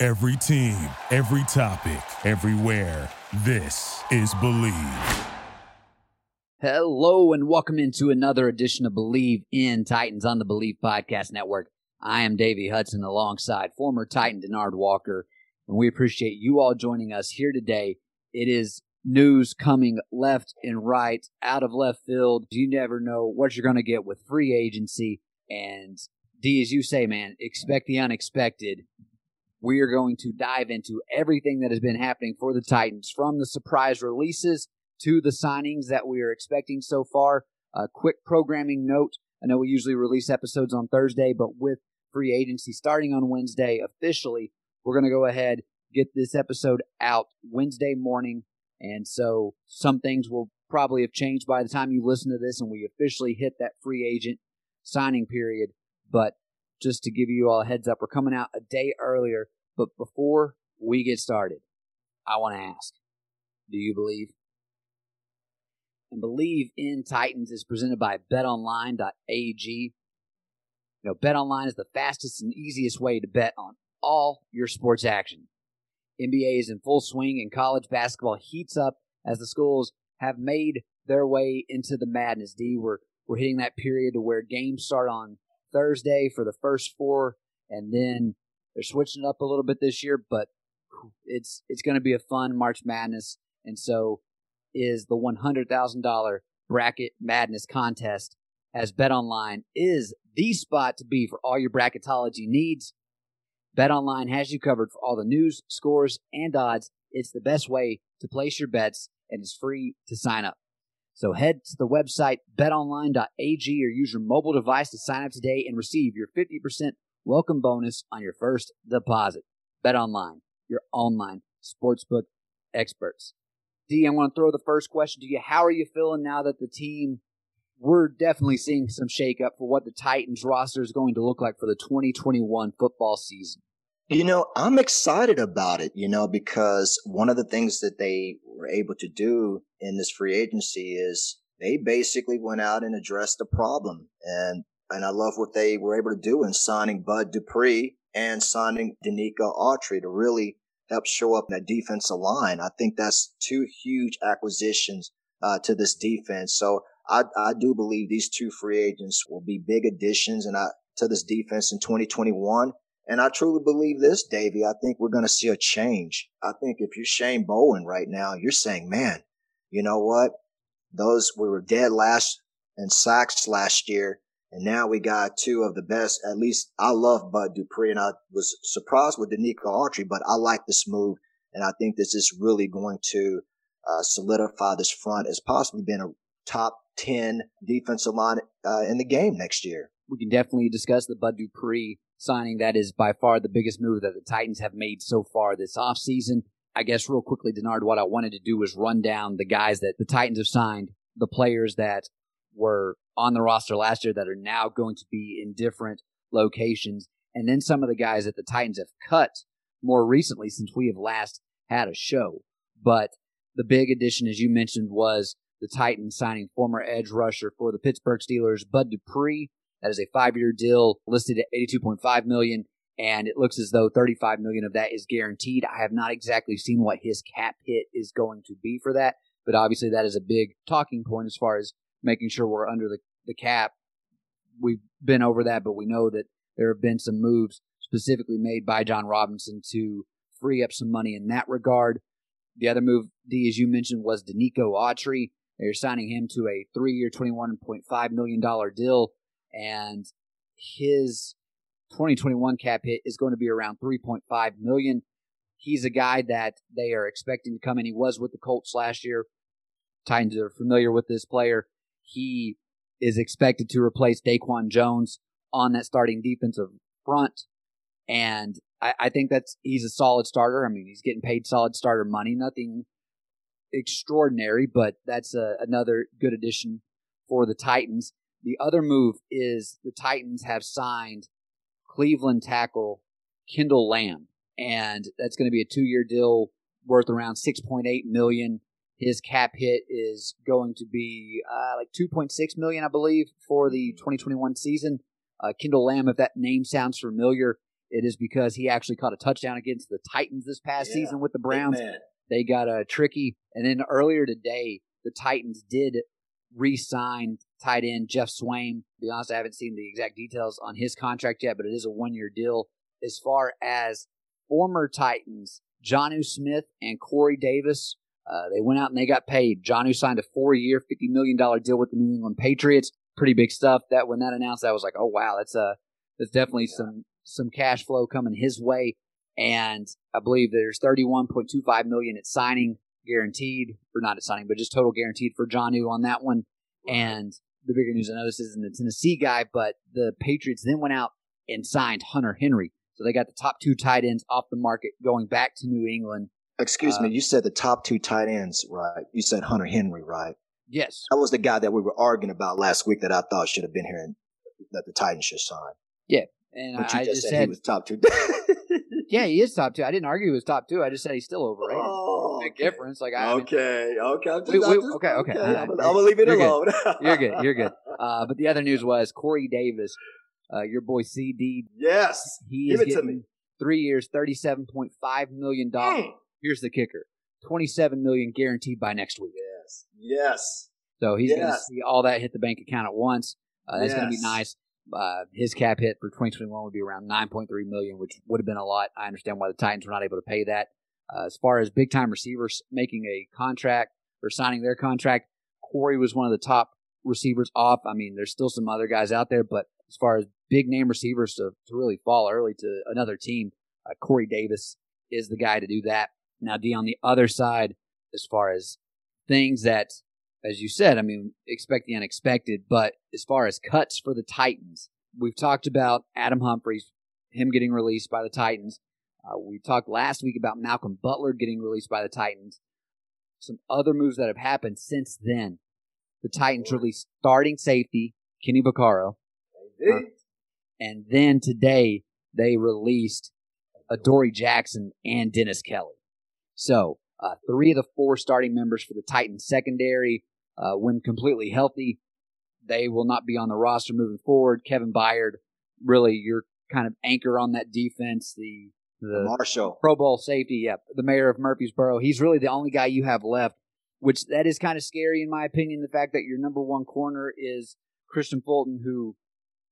Every team, every topic, everywhere. This is Believe. Hello and welcome into another edition of Believe in Titans on the Believe Podcast Network. I am Davey Hudson alongside former Titan Denard Walker, and we appreciate you all joining us here today. It is news coming left and right, out of left field. You never know what you're going to get with free agency. And D, as you say, man, expect the unexpected. We are going to dive into everything that has been happening for the Titans from the surprise releases to the signings that we are expecting so far. A quick programming note. I know we usually release episodes on Thursday, but with free agency starting on Wednesday officially, we're going to go ahead get this episode out Wednesday morning. And so some things will probably have changed by the time you listen to this and we officially hit that free agent signing period. But just to give you all a heads up, we're coming out a day earlier. But before we get started, I want to ask do you believe? And Believe in Titans is presented by betonline.ag. You know, BetOnline is the fastest and easiest way to bet on all your sports action. NBA is in full swing and college basketball heats up as the schools have made their way into the madness. D, we're, we're hitting that period to where games start on Thursday for the first four, and then they're switching it up a little bit this year, but it's it's going to be a fun March Madness, and so is the one hundred thousand dollar bracket madness contest. As BetOnline is the spot to be for all your bracketology needs. BetOnline has you covered for all the news, scores, and odds. It's the best way to place your bets, and it's free to sign up. So head to the website betonline.ag or use your mobile device to sign up today and receive your 50% welcome bonus on your first deposit. Bet online, your online sportsbook experts. D, I want to throw the first question to you. How are you feeling now that the team, we're definitely seeing some shakeup for what the Titans roster is going to look like for the 2021 football season? You know, I'm excited about it, you know, because one of the things that they were able to do in this free agency is they basically went out and addressed the problem. And, and I love what they were able to do in signing Bud Dupree and signing Denico Autry to really help show up that defensive line. I think that's two huge acquisitions uh, to this defense. So I, I do believe these two free agents will be big additions and I, to this defense in 2021. And I truly believe this, Davey. I think we're going to see a change. I think if you're Shane Bowen right now, you're saying, man, you know what? Those we were dead last in sacks last year. And now we got two of the best. At least I love Bud Dupree and I was surprised with Denico Autry, but I like this move. And I think this is really going to uh, solidify this front as possibly being a top 10 defensive line uh, in the game next year. We can definitely discuss the Bud Dupree signing. That is by far the biggest move that the Titans have made so far this offseason. I guess real quickly, Denard, what I wanted to do was run down the guys that the Titans have signed, the players that were on the roster last year that are now going to be in different locations, and then some of the guys that the Titans have cut more recently since we have last had a show. But the big addition, as you mentioned, was the Titans signing former edge rusher for the Pittsburgh Steelers, Bud Dupree. That is a five-year deal listed at 82.5 million, and it looks as though 35 million of that is guaranteed. I have not exactly seen what his cap hit is going to be for that, but obviously that is a big talking point as far as making sure we're under the, the cap. We've been over that, but we know that there have been some moves specifically made by Jon Robinson to free up some money in that regard. The other move, D, as you mentioned, was Denico Autry. They're signing him to a three-year, $21.5 million deal and his 2021 cap hit is going to be around 3.5 million. He's a guy that they are expecting to come in. He was with the Colts last year. Titans are familiar with this player. He is expected to replace Daquan Jones on that starting defensive front. And I, I think that's he's a solid starter. I mean, he's getting paid solid starter money. Nothing extraordinary, but that's a, another good addition for the Titans. The other move is the Titans have signed Cleveland tackle Kendall Lamm, and that's going to be a two-year deal worth around 6.8 million. His cap hit is going to be uh, like 2.6 million, I believe, for the 2021 season. Uh, Kendall Lamm, if that name sounds familiar, it is because he actually caught a touchdown against the Titans this past yeah, season with the Browns. They got a uh, tricky, and then earlier today, the Titans did re-sign tight end Geoff Swaim. To be honest, I haven't seen the exact details on his contract yet, but it is a one-year deal. As far as former Titans, Jonnu Smith and Corey Davis, uh, they went out and they got paid. Jonnu signed a four-year, fifty million dollar deal with the New England Patriots. Pretty big stuff. That when that announced, I was like, oh wow, that's a uh, that's definitely yeah. some some cash flow coming his way. And I believe there's 31.25 million at signing guaranteed, or not at signing, but just total guaranteed for Jonnu on that one. And the bigger news, I know this isn't the Tennessee guy, but the Patriots then went out and signed Hunter Henry. So they got the top two tight ends off the market going back to New England. Excuse uh, me, you said the top two tight ends, right? You said Hunter Henry, right? Yes. That was the guy that we were arguing about last week that I thought should have been here and that the Titans should sign. Yeah, and but you I just, just said, he was top two. yeah, he is top two. I didn't argue he was top two. I just said he's still overrated. Oh, Big okay. difference. Like I okay, okay, I'm just, just, okay, okay. okay. I'm, gonna, I'm, gonna leave it you're alone. Good. you're good. You're good. Uh, but the other news was Corey Davis, uh, your boy CD. Yes, he Give is getting three years, thirty-seven point five million dollars. Mm. Here's the kicker: twenty-seven million guaranteed by next week. Yes, yes. So he's yes. going to see all that hit the bank account at once. Uh, that's yes. going to be nice. Uh, his cap hit for 2021 would be around 9.3 million, which would have been a lot. I understand why the Titans were not able to pay that. Uh, as far as big time receivers making a contract or signing their contract, Corey was one of the top receivers off. I mean, there's still some other guys out there, but as far as big name receivers to, to really fall early to another team, uh, Corey Davis is the guy to do that. Now, D, on the other side, as far as things that as you said, I mean, expect the unexpected. But as far as cuts for the Titans, we've talked about Adam Humphries, him getting released by the Titans. Uh, we talked last week about Malcolm Butler getting released by the Titans. Some other moves that have happened since then. The Titans released starting safety Kenny Vaccaro. Uh, and then today they released Adoree Jackson and Dennis Kelly. So uh, three of the four starting members for the Titans secondary, uh, when completely healthy, they will not be on the roster moving forward. Kevin Byard, really your kind of anchor on that defense. The the Marshall Pro Bowl safety, yeah, the mayor of Murfreesboro. He's really the only guy you have left, which that is kind of scary in my opinion. The fact that your number one corner is Kristian Fulton, who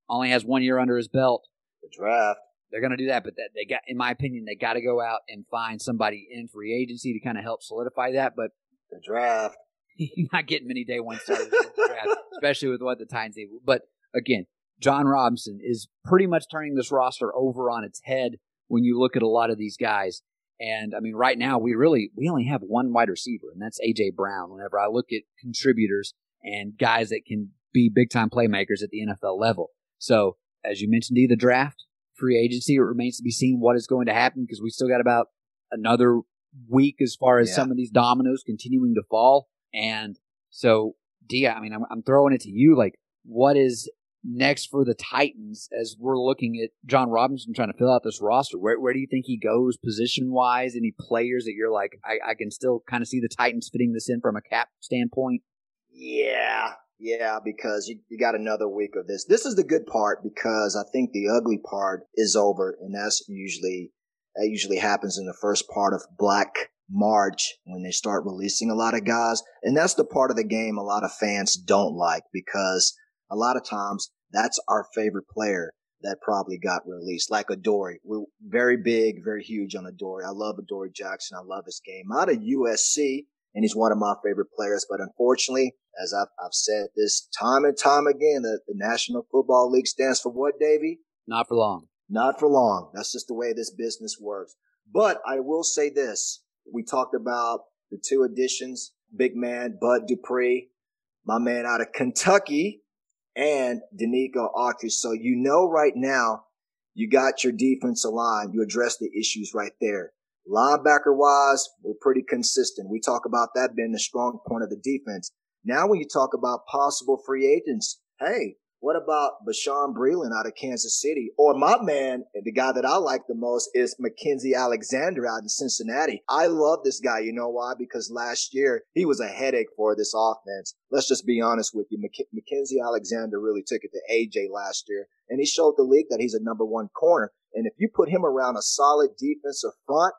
only has one year under his belt. The draft. They're going to do that, but that they got, in my opinion, they got to go out and find somebody in free agency to kind of help solidify that. But the draft, you're not getting many day one starters in the draft, especially with what the Titans need. But again, Jon Robinson is pretty much turning this roster over on its head when you look at a lot of these guys. And I mean, right now we really we only have one wide receiver, and that's AJ Brown. Whenever I look at contributors and guys that can be big time playmakers at the NFL level, so as you mentioned, the draft free agency. It remains to be seen what is going to happen because we still got about another week as far as yeah. some of these dominoes continuing to fall. And so, Dia, I mean, I'm, I'm throwing it to you. Like, what is next for the Titans as we're looking at Jon Robinson trying to fill out this roster? Where, where do you think he goes position wise? Any players that you're like, I, I can still kind of see the Titans fitting this in from a cap standpoint? Yeah, yeah, because you, you got another week of this. This is the good part because I think the ugly part is over, and that's usually that usually happens in the first part of Black March when they start releasing a lot of guys, and that's the part of the game a lot of fans don't like because a lot of times that's our favorite player that probably got released, like Adoree. We're very big, very huge on Adoree. I love Adoree Jackson. I love his game. Out of USC, and he's one of my favorite players. But unfortunately, as I've, I've said this time and time again, the, the National Football League stands for what, Davey? Not for long. Not for long. That's just the way this business works. But I will say this. We talked about the two additions, big man Bud Dupree, my man out of Kentucky, and Denico Autry. So you know right now You got your defensive line. You address the issues right there. Linebacker wise, we're pretty consistent. We talk about that being the strong point of the defense. Now, when you talk about possible free agents, hey, what about Bashaud Breeland out of Kansas City? Or my man, the guy that I like the most is Mackensie Alexander out in Cincinnati. I love this guy. You know why? Because last year he was a headache for this offense. Let's just be honest with you. Mac- Mackensie Alexander really took it to AJ last year and he showed the league that he's a number one corner. And if you put him around a solid defensive front,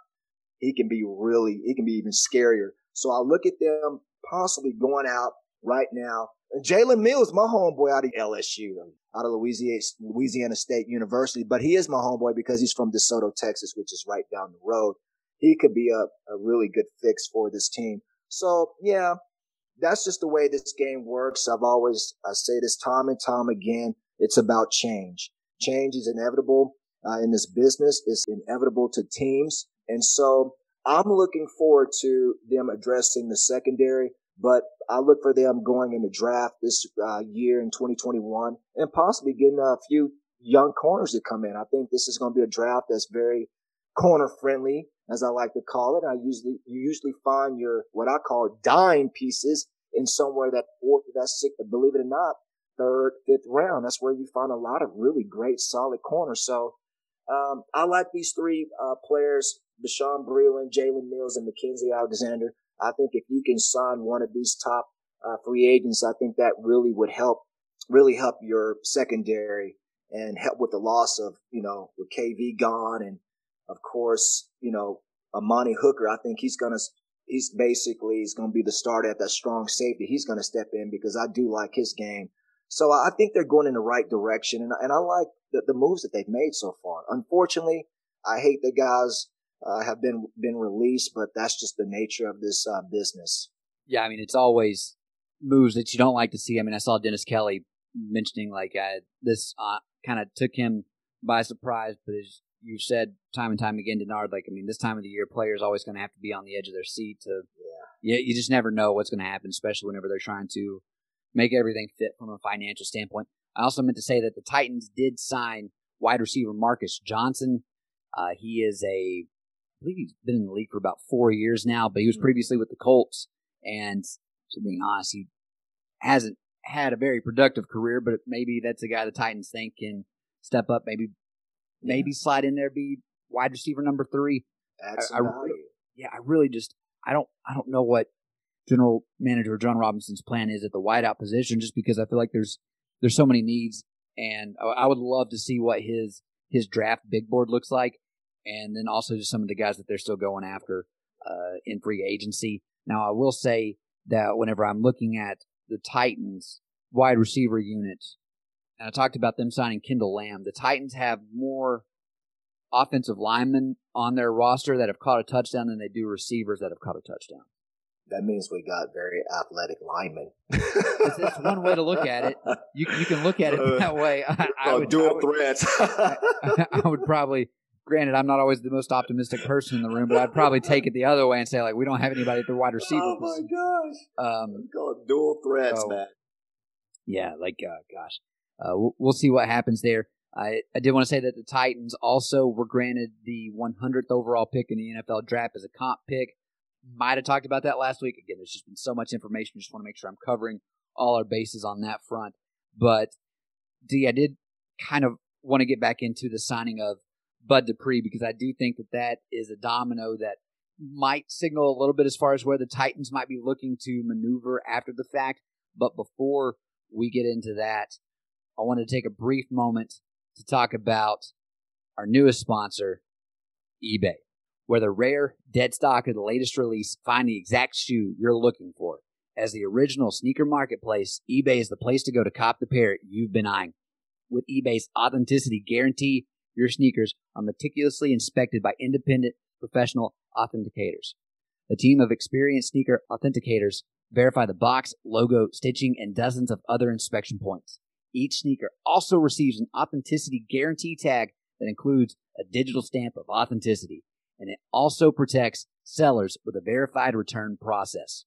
he can be really, he can be even scarier. So I look at them possibly going out right now. And Jalen Mills, my homeboy out of LSU, out of Louisiana, Louisiana State University, but he is my homeboy because he's from DeSoto, Texas, which is right down the road. He could be a, a really good fix for this team. So yeah, that's just the way this game works. I've always, I say this time and time again. It's about change. Change is inevitable uh, in this business. It's inevitable to teams. And so I'm looking forward to them addressing the secondary, but I look for them going in the draft this uh, year in 2021 and possibly getting a few young corners to come in. I think this is going to be a draft that's very corner friendly, as I like to call it. I usually, you usually find your, what I call dime pieces in somewhere that fourth, that sixth, believe it or not, third, fifth round. That's where you find a lot of really great, solid corners. So, um, I like these three, uh, players, Bashaud Breeland, Jalen Mills, and Mackensie Alexander. I think if you can sign one of these top uh, free agents, I think that really would help, really help your secondary and help with the loss of, you know, with KV gone. And of course, you know, Amani Hooker, I think he's going to, he's basically, he's going to be the starter at that strong safety. He's going to step in because I do like his game. So I think they're going in the right direction. And, and I like the, the moves that they've made so far. Unfortunately, I hate the guys uh, have been been released, but that's just the nature of this uh, business. Yeah, I mean, it's always moves that you don't like to see. I mean, I saw Dennis Kelly mentioning like uh, this uh, kind of took him by surprise, but as you've said time and time again, Denard, like I mean, this time of the year, players always going to have to be on the edge of their seat to. Yeah. Yeah, you just never know what's going to happen, especially whenever they're trying to make everything fit from a financial standpoint. I also meant to say that the Titans did sign wide receiver Marcus Johnson. Uh, he is a I believe he's been in the league for about four years now, but he was hmm. previously with the Colts. And to be honest, he hasn't had a very productive career, but maybe that's a guy the Titans think can step up, maybe maybe slide in there, be wide receiver number three. That's I, I really, yeah, I really just I don't I don't know what general manager Jon Robinson's plan is at the wideout position, just because I feel like there's there's so many needs, and I would love to see what his his draft big board looks like and then also just some of the guys that they're still going after uh, in free agency. Now, I will say that whenever I'm looking at the Titans wide receiver unit, and I talked about them signing Kendall Lamm, the Titans have more offensive linemen on their roster that have caught a touchdown than they do receivers that have caught a touchdown. That means we got very athletic linemen. it's, one way to look at it. You, you can look at it that way. I, I would, dual I would, threats. I, I would probably granted, I'm not always the most optimistic person in the room, but I'd probably take it the other way and say like we don't have anybody at the wide receiver. Oh my gosh! Um, call it dual threats, so, man. Yeah, like uh, gosh, uh, we'll, we'll, see what happens there. I, I did want to say that the Titans also were granted the 100th overall pick in the NFL draft as a comp pick. Might have talked about that last week. Again, there's just been so much information. Just want to make sure I'm covering all our bases on that front. But D, I did kind of want to get back into the signing of Bud Dupree because I do think that that is a domino that might signal a little bit as far as where the Titans might be looking to maneuver after the fact. But before we get into that, I want to take a brief moment to talk about our newest sponsor, eBay. Where the rare, dead stock of the latest release find the exact shoe you're looking for. As the original sneaker marketplace, eBay is the place to go to cop the pair you've been eyeing. With eBay's authenticity guarantee, your sneakers are meticulously inspected by independent professional authenticators. A team of experienced sneaker authenticators verify the box, logo, stitching, and dozens of other inspection points. Each sneaker also receives an authenticity guarantee tag that includes a digital stamp of authenticity, and it also protects sellers with a verified return process.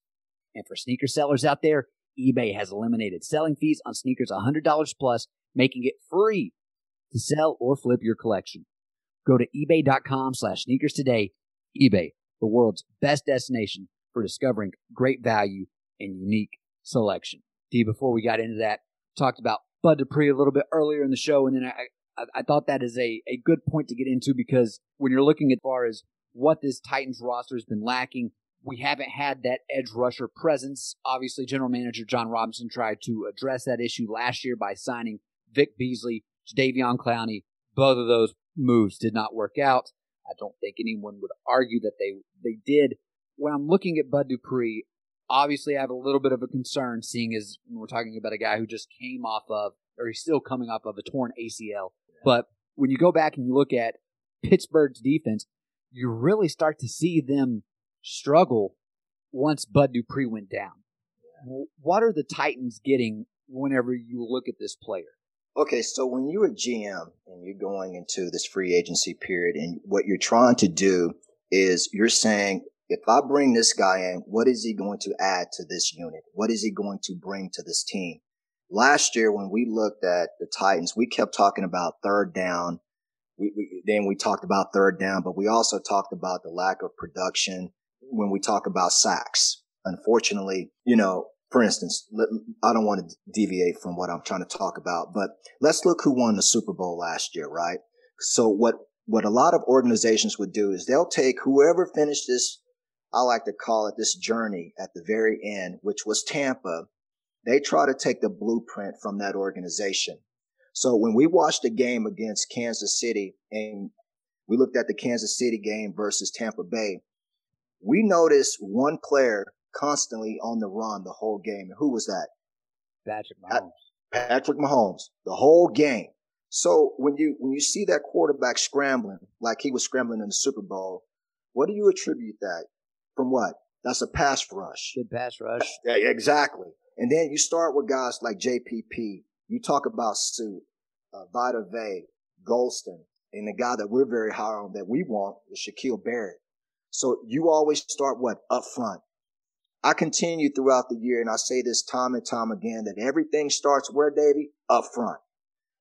And for sneaker sellers out there, eBay has eliminated selling fees on sneakers $100 plus, making it free to sell or flip your collection. Go to ebay.com slash sneakers today. eBay, the world's best destination for discovering great value and unique selection. D, before we got into that, talked about Bud Dupree a little bit earlier in the show, and then I, I, I thought that is a, a good point to get into because when you're looking as far as what this Titans roster has been lacking, we haven't had that edge rusher presence. Obviously, general manager Jon Robinson tried to address that issue last year by signing Vic Beasley, Jadeveon Clowney. Both of those moves did not work out. I don't think anyone would argue that they they did. When I'm looking at Bud Dupree, obviously I have a little bit of a concern seeing as we're talking about a guy who just came off of or he's still coming off of a torn ACL. But when you go back and you look at Pittsburgh's defense, you really start to see them struggle once Bud Dupree went down. What are the Titans getting whenever you look at this player? Okay, so when you're a GM and you're going into this free agency period, and what you're trying to do is you're saying, if I bring this guy in, what is he going to add to this unit? What is he going to bring to this team? Last year, when we looked at the Titans, we kept talking about third down. We, we, then we talked about third down, but we also talked about the lack of production when we talk about sacks. Unfortunately, you know, for instance, I don't want to deviate from what I'm trying to talk about, but let's look who won the Super Bowl last year, right? So what, what a lot of organizations would do is they'll take whoever finished this, I like to call it this journey at the very end, which was Tampa. They try to take the blueprint from that organization. So when we watched the game against Kansas City and we looked at the Kansas City game versus Tampa Bay, we noticed one player constantly on the run the whole game. And who was that? Patrick Mahomes. Patrick Mahomes, the whole game. So when you when you see that quarterback scrambling like he was scrambling in the Super Bowl, what do you attribute that from? What? That's a pass rush. Good pass rush. Yeah, exactly. And then you start with guys like JPP. You talk about Suh, uh, Vita Vea, Gholston, and the guy that we're very high on that we want is Shaquille Barrett. So you always start what up front. I continue throughout the year, and I say this time and time again that everything starts where, Davey? Up front.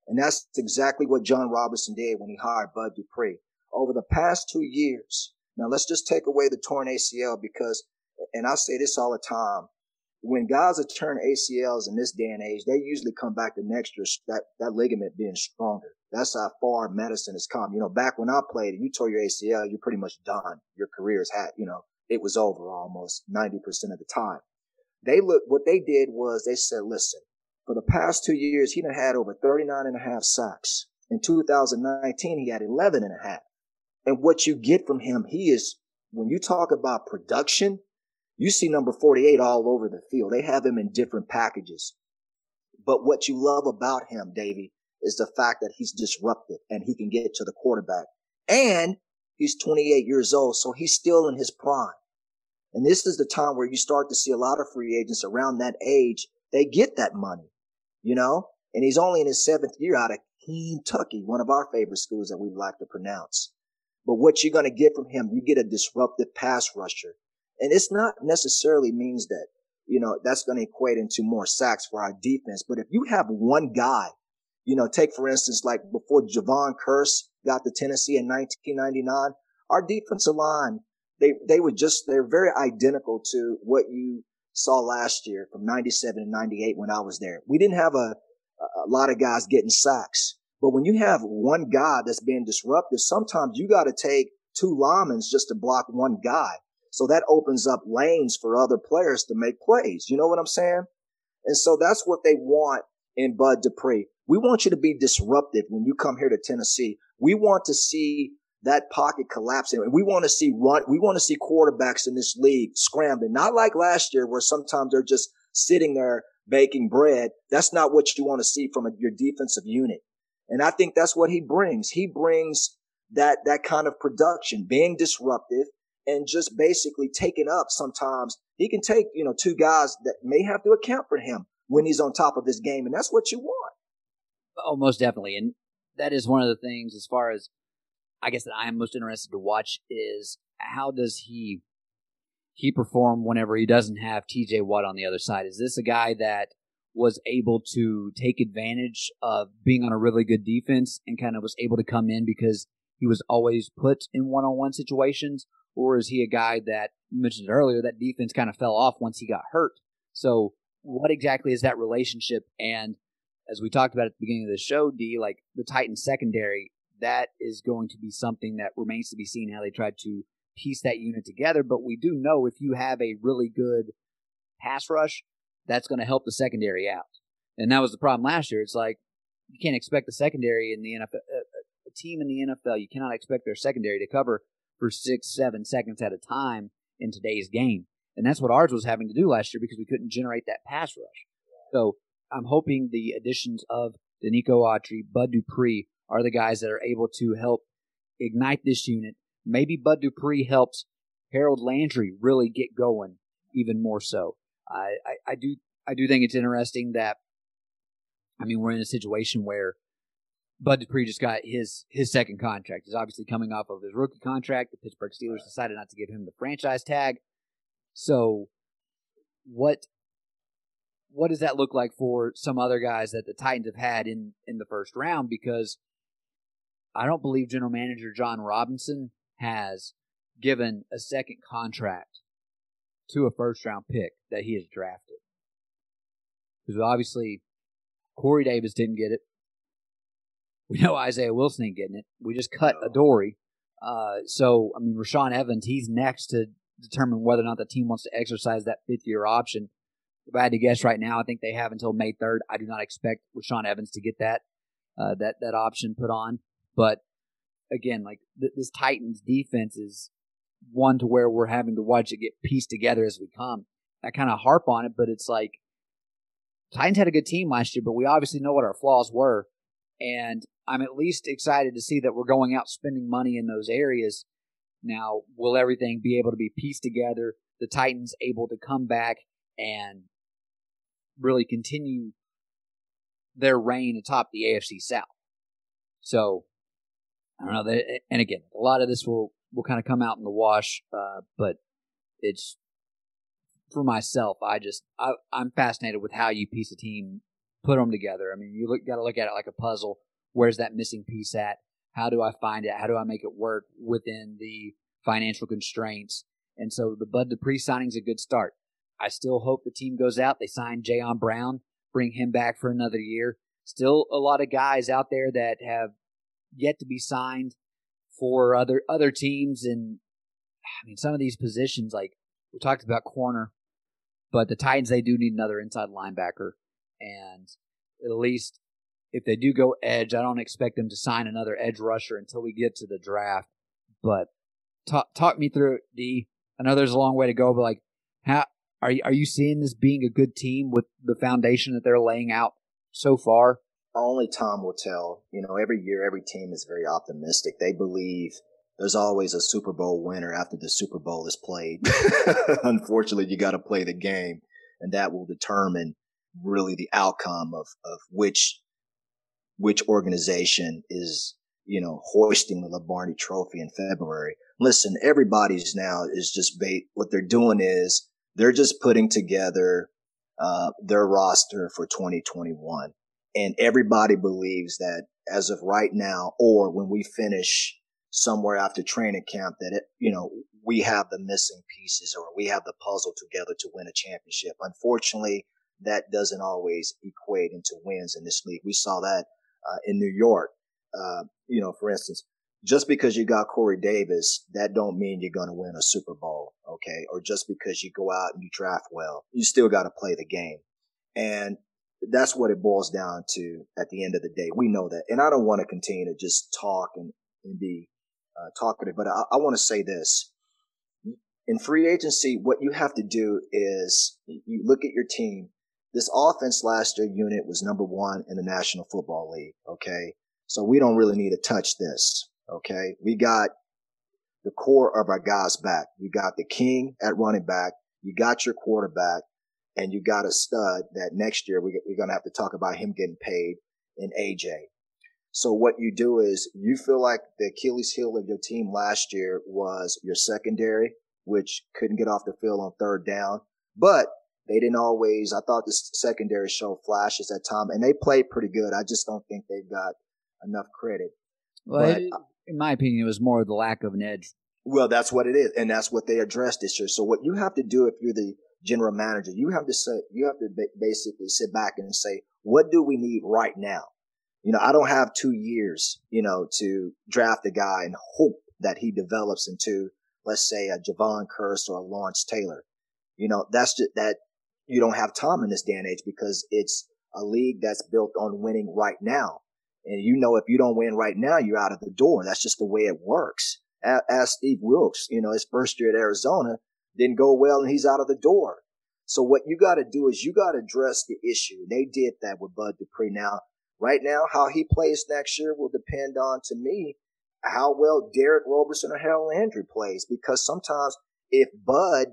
And that's exactly what Jon Robinson did when he hired Bud Dupree. Over the past two years, now let's just take away the torn ACL because, and I say this all the time, when guys are turn ACLs in this day and age, they usually come back the next year, that, that ligament being stronger. That's how far medicine has come. You know, back when I played and you tore your ACL, you're pretty much done. Your career's had, you know, it was over almost 90% of the time. They look, what they did was they said, listen, for the past two years, he had over 39 and a half sacks. In 2019, he had 11 and a half. And what you get from him, he is, when you talk about production, you see number 48 all over the field. They have him in different packages. But what you love about him, Davey, is the fact that he's disruptive and he can get to the quarterback. And he's 28 years old, so he's still in his prime. And this is the time where you start to see a lot of free agents around that age. They get that money, you know, and he's only in his seventh year out of Kentucky, one of our favorite schools that we like to pronounce. But what you're going to get from him, you get a disruptive pass rusher. And it's not necessarily means that, you know, that's going to equate into more sacks for our defense. But if you have one guy, you know, take for instance, like before Jevon Kearse got to Tennessee in 1999, our defensive line they they were just they're very identical to what you saw last year from 97 and 98 when I was there. We didn't have a, a lot of guys getting sacks, but when you have one guy that's being disruptive, sometimes you got to take two linemen just to block one guy. So that opens up lanes for other players to make plays. You know what I'm saying? And so that's what they want in Bud Dupree. We want you to be disruptive when you come here to Tennessee. We want to see that pocket collapsing. And we want to see run, we want to see quarterbacks in this league scrambling, not like last year where sometimes they're just sitting there baking bread. That's not what you want to see from a, your defensive unit. And I think that's what he brings. He brings that, that kind of production, being disruptive and just basically taking up sometimes he can take, you know, two guys that may have to account for him when he's on top of his game. And that's what you want. Oh, most definitely. And that is one of the things as far as I guess that I am most interested to watch is how does he he perform whenever he doesn't have TJ Watt on the other side? Is this a guy that was able to take advantage of being on a really good defense and kind of was able to come in because he was always put in one on one situations? Or is he a guy that you mentioned earlier that defense kind of fell off once he got hurt? So, what exactly is that relationship? And as we talked about at the beginning of the show, D, like the Titans secondary, that is going to be something that remains to be seen how they try to piece that unit together. But we do know if you have a really good pass rush, that's going to help the secondary out. And that was the problem last year. It's like you can't expect the secondary in the NFL, uh, a team in the NFL, you cannot expect their secondary to cover for six, seven seconds at a time in today's game. And that's what ours was having to do last year because we couldn't generate that pass rush. So I'm hoping the additions of Denico Autry, Bud Dupree are the guys that are able to help ignite this unit. Maybe Bud Dupree helps Harold Landry really get going even more so. I, I, I do I do think it's interesting that I mean we're in a situation where Bud Dupree just got his his second contract. He's obviously coming off of his rookie contract. The Pittsburgh Steelers decided not to give him the franchise tag. So what what does that look like for some other guys that the Titans have had in in the first round because I don't believe general manager Jon Robinson has given a second contract to a first round pick that he has drafted. Because obviously, Corey Davis didn't get it. We know Isaiah Wilson ain't getting it. We just cut Adoree. Uh, so, I mean, Rashaan Evans, he's next to determine whether or not the team wants to exercise that fifth year option. If I had to guess right now, I think they have until May 3rd. I do not expect Rashaan Evans to get that uh, that that option put on. But again, like th- this Titans defense is one to where we're having to watch it get pieced together as we come. I kind of harp on it, but it's like Titans had a good team last year, but we obviously know what our flaws were. And I'm at least excited to see that we're going out spending money in those areas. Now, will everything be able to be pieced together? The Titans able to come back and really continue their reign atop the AFC South. So, I don't know. And again, a lot of this will will kind of come out in the wash. Uh, but it's for myself. I just I, I'm fascinated with how you piece a team, put them together. I mean, you look got to look at it like a puzzle. Where's that missing piece at? How do I find it? How do I make it work within the financial constraints? And so the Bud Dupree signing is a good start. I still hope the team goes out. They sign Jayon Brown, bring him back for another year. Still a lot of guys out there that have yet to be signed for other other teams and I mean some of these positions like we talked about corner, but the Titans they do need another inside linebacker and at least if they do go edge, I don't expect them to sign another edge rusher until we get to the draft. But talk talk me through it, D. I know there's a long way to go, but like how are you, are you seeing this being a good team with the foundation that they're laying out so far? Only time will tell. You know, every year, every team is very optimistic. They believe there's always a Super Bowl winner after the Super Bowl is played. Unfortunately, you got to play the game, and that will determine really the outcome of, of which which organization is you know hoisting the Lombardi Trophy in February. Listen, everybody's now is just bait. What they're doing is they're just putting together uh, their roster for 2021 and everybody believes that as of right now, or when we finish somewhere after training camp, that it, you know, we have the missing pieces or we have the puzzle together to win a championship. Unfortunately, that doesn't always equate into wins in this league. We saw that uh, in New York. Uh, you know, for instance, just because you got Corey Davis, that don't mean you're going to win a Super Bowl, okay? Or just because you go out and you draft well, you still got to play the game. And that's what it boils down to at the end of the day. We know that. And I don't want to continue to just talk and, and be uh, talkative, but I, I want to say this. In free agency, what you have to do is you look at your team. This offense last year unit was number one in the National Football League. Okay. So we don't really need to touch this. Okay. We got the core of our guys back. You got the king at running back. You got your quarterback and you got a stud that next year we, we're going to have to talk about him getting paid in AJ. So what you do is you feel like the Achilles heel of your team last year was your secondary, which couldn't get off the field on third down. But they didn't always. I thought the secondary showed flashes at time, and they played pretty good. I just don't think they've got enough credit. Well, but, it, in my opinion, it was more the lack of an edge. Well, that's what it is, and that's what they addressed this year. So what you have to do if you're the general manager, you have to say, you have to basically sit back and say, what do we need right now? You know, I don't have two years, you know, to draft a guy and hope that he develops into, let's say, a Jevon Kearse or a Lawrence Taylor. You know, that's just that you don't have time in this day and age because it's a league that's built on winning right now. And you know, if you don't win right now, you're out of the door. That's just the way it works. As Steve Wilks, you know, his first year at Arizona didn't go well and he's out of the door. So what you got to do is you got to address the issue. They did that with Bud Dupree. Now, right now, how he plays next year will depend on, to me, how well Derick Roberson or Harold Landry plays. Because sometimes if Bud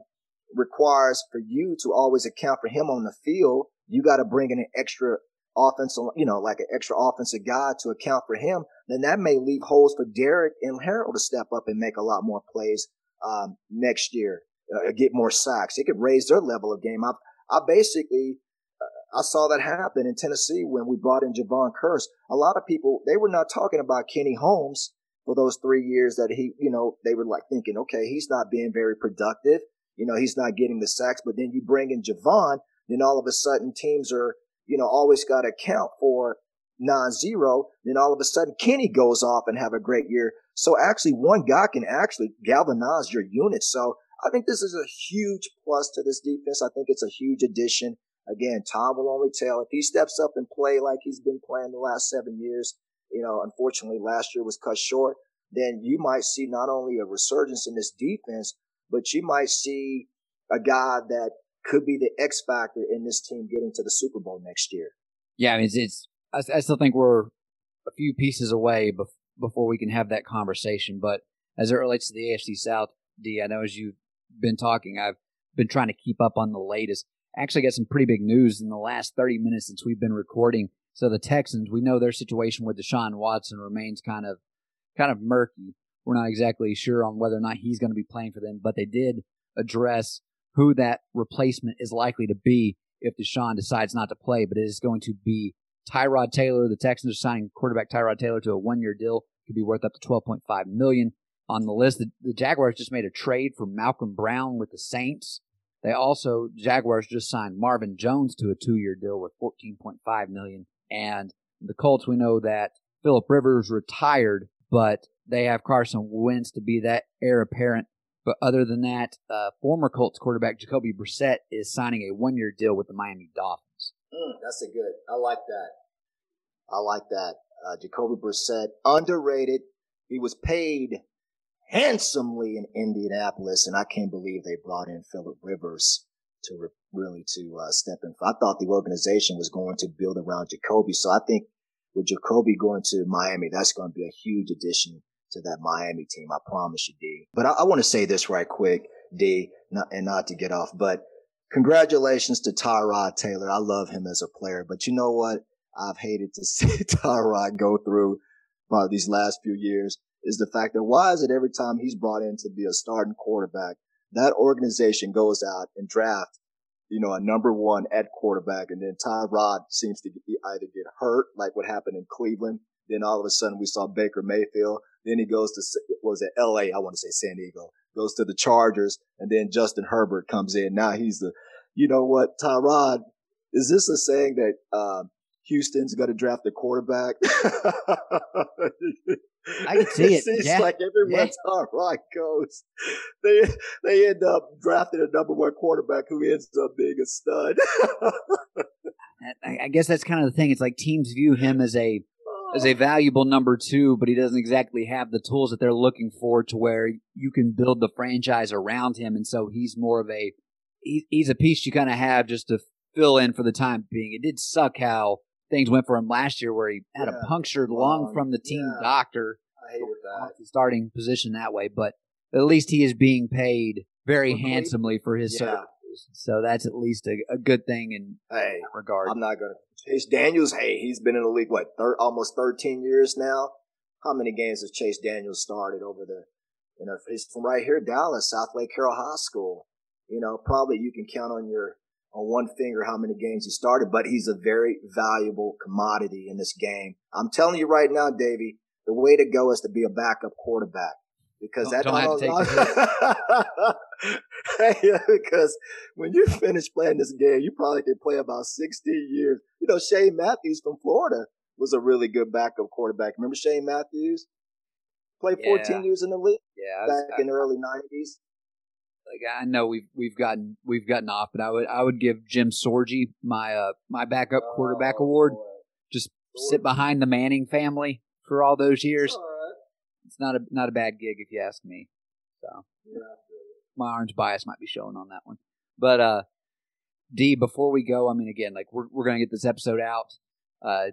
requires for you to always account for him on the field, you got to bring in an extra offensive, you know, like an extra offensive guy to account for him. Then that may leave holes for Derick and Harold to step up and make a lot more plays um, next year uh, get more sacks. It could raise their level of game. I, I basically, uh, I saw that happen in Tennessee when we brought in Jevon Kearse. A lot of people, they were not talking about Kenny Holmes for those three years that he, you know, they were like thinking, okay, he's not being very productive. You know, he's not getting the sacks, but then you bring in Jevon, then all of a sudden teams are, you know, always got to account for non-zero. Then all of a sudden Kenny goes off and have a great year. So actually one guy can actually galvanize your unit. So I think this is a huge plus to this defense. I think it's a huge addition. Again, Tom will only tell if he steps up and play like he's been playing the last seven years. You know, unfortunately, last year was cut short. Then you might see not only a resurgence in this defense, but you might see a guy that could be the X factor in this team getting to the Super Bowl next year. Yeah, I mean, it's, it's I, I, still think we're a few pieces away bef- before we can have that conversation. But as it relates to the AFC South, D, I know as you been talking, I've been trying to keep up on the latest. Actually, got some pretty big news in the last 30 minutes since we've been recording. So the Texans, we know their situation with Deshaun Watson remains kind of kind of murky. We're not exactly sure on whether or not he's going to be playing for them, but they did address who that replacement is likely to be if Deshaun decides not to play. But it is going to be Tyrod Taylor. The Texans are signing quarterback Tyrod Taylor to a one-year deal. Could be worth up to 12.5 million on the list. The, the, Jaguars just made a trade for Malcolm Brown with the Saints. They also Jaguars just signed Marvin Jones to a two-year deal worth 14.5 million. And the Colts, we know that Philip Rivers retired, but they have Carson Wentz to be that heir apparent. But other than that, uh, former Colts quarterback Jacoby Brissett is signing a one-year deal with the Miami Dolphins. Mm, that's a good. I like that. I like that. Uh, Jacoby Brissett, underrated. He was paid handsomely in Indianapolis, and I can't believe they brought in Philip Rivers to re- really to uh, step in. I thought the organization was going to build around Jacoby, so I think with Jacoby going to Miami, that's going to be a huge addition to that Miami team. I promise you, D. But I, I want to say this right quick, D, not, and not to get off, but congratulations to Tyrod Taylor. I love him as a player, but you know what? I've hated to see Tyrod go through about these last few years is the fact that why is it every time he's brought in to be a starting quarterback, that organization goes out and draft, you know, a number one at quarterback, and then Tyrod seems to either get hurt, like what happened in Cleveland. Then all of a sudden we saw Baker Mayfield. Then he goes to was it L.A. I want to say San Diego. Goes to the Chargers, and then Justin Herbert comes in. Now he's the, you know what, Tyrod. Is this a saying that um, Houston's got to draft a quarterback? I can see it. Seems yeah. like everywhere yeah. Tom Rock goes, they they end up drafting a number one quarterback who ends up being a stud. I guess that's kind of the thing. It's like teams view him as a as a oh. valuable number two, but he doesn't exactly have the tools that they're looking for to where you can build the franchise around him. And so he's more of a he's a piece you kind of have just to fill in for the time being. It did suck how things went for him last year, where he had yeah, a punctured lung from the team yeah. doctor. I hated that starting position that way, but at least he is being paid very handsomely for his yeah. services. So that's at least a, a good thing in hey, regard. I'm not going to Chase Daniels. Hey, he's been in the league what thir- almost 13 years now. How many games has Chase Daniels started over the? You know, he's from right here, Dallas, Southlake Carroll High School. You know, probably you can count on your on one finger how many games he started, but he's a very valuable commodity in this game. I'm telling you right now, Davey, the way to go is to be a backup quarterback because Don't- that don't yeah, because when you finish playing this game, you probably could play about 60 years. You know, Shane Matthews from Florida was a really good backup quarterback. Remember Shane Matthews? Played 14 Yeah. years in the league Yeah, I back in the early 90s. Like I know we've we've gotten we've gotten off, but I would I would give Jim Sorgi my uh my backup quarterback Oh, award. boy. Just sit behind the Manning family for all those years. All right. It's not a not a bad gig if you ask me. So Yeah. my orange bias might be showing on that one. But uh D, before we go, I mean again, like we're we're gonna get this episode out uh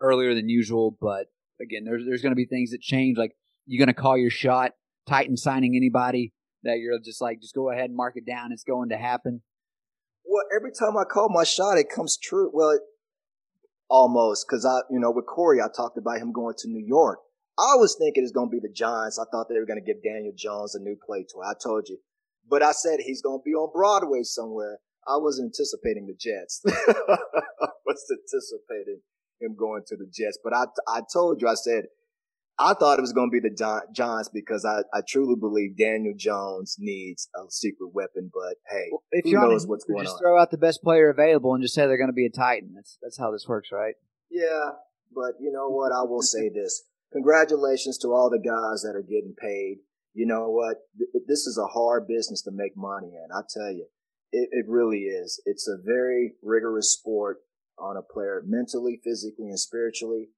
earlier than usual, but again, there's there's gonna be things that change. Like you're gonna call your shot, Titan signing anybody that you're just like just go ahead and mark it down, it's going to happen. Well, every time I call my shot, it comes true. Well, it, almost because I, you know, with Corey, I talked about him going to New York. I was thinking it's going to be the Giants. I thought they were going to give Daniel Jones a new play toy. I told you, but I said he's going to be on Broadway somewhere. I was anticipating the Jets. I was anticipating him going to the Jets, but I, I told you, I said. I thought it was going to be the Giants because I, I truly believe Daniel Jones needs a secret weapon. But hey, Well, if on knows what's going just on? throw out the best player available and just say they're going to be a Titan. That's that's how this works, right? Yeah, but you know what? I will say this. Congratulations to all the guys that are getting paid. You know what? Th- This is a hard business to make money in. I tell you, it, it really is. It's a very rigorous sport on a player mentally, physically, and spiritually.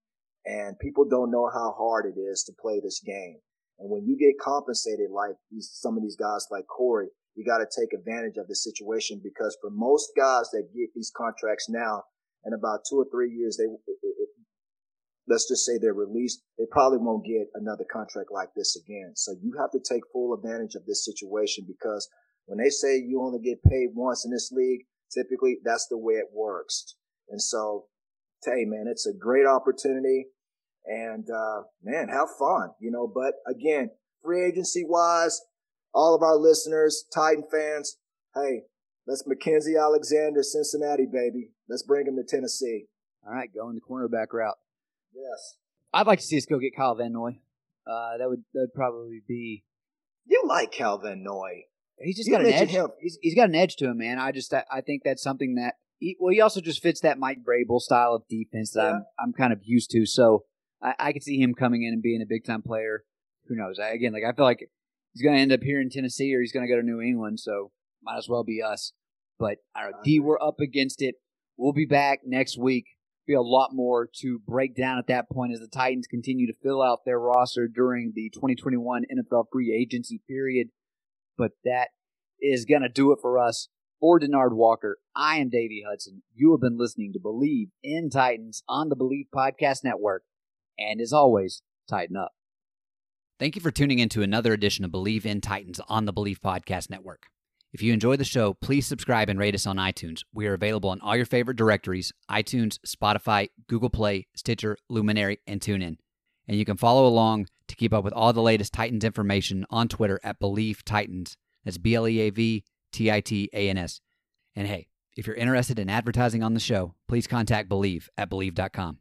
And people don't know how hard it is to play this game. And when you get compensated like these, some of these guys like Corey, you got to take advantage of the situation because for most guys that get these contracts now, in about two or three years, they it, it, let's just say they're released, they probably won't get another contract like this again. So you have to take full advantage of this situation because when they say you only get paid once in this league, typically that's the way it works. And so, hey man, it's a great opportunity, and uh, man, have fun, you know. But again, free agency wise, all of our listeners, Titan fans, hey, let's Mackenzie Alexander, Cincinnati, baby. Let's bring him to Tennessee. All right, going the cornerback route. Yes. I'd like to see us go get Kyle Van Noy. Uh, that would that would probably be. You like Kyle Van Noy. He's just You got an edge. him. He's, he's got an edge to him, man. I just I, I think that's something that. He, well, he also just fits that Mike Vrabel style of defense that I'm I'm kind of used to. So I, I could see him coming in and being a big time player. Who knows? I, again, like I feel like he's going to end up here in Tennessee or he's going to go to New England. So might as well be us. But I don't know. I D, we're up against it. We'll be back next week. Be a lot more to break down at that point as the Titans continue to fill out their roster during the 2021 NFL free agency period. But that is going to do it for us. For Denard Walker, I am Davey Hudson. You have been listening to Bleav in Titans on the Bleav Podcast Network. And as always, tighten up. Thank you for tuning in to another edition of Bleav in Titans on the Bleav Podcast Network. If you enjoy the show, please subscribe and rate us on iTunes. We are available on all your favorite directories iTunes, Spotify, Google Play, Stitcher, Luminary, and TuneIn. And you can follow along to keep up with all the latest Titans information on Twitter at Bleav Titans. That's B L E A V T I T A N S. And hey, if you're interested in advertising on the show, please contact Bleav at Bleav.com.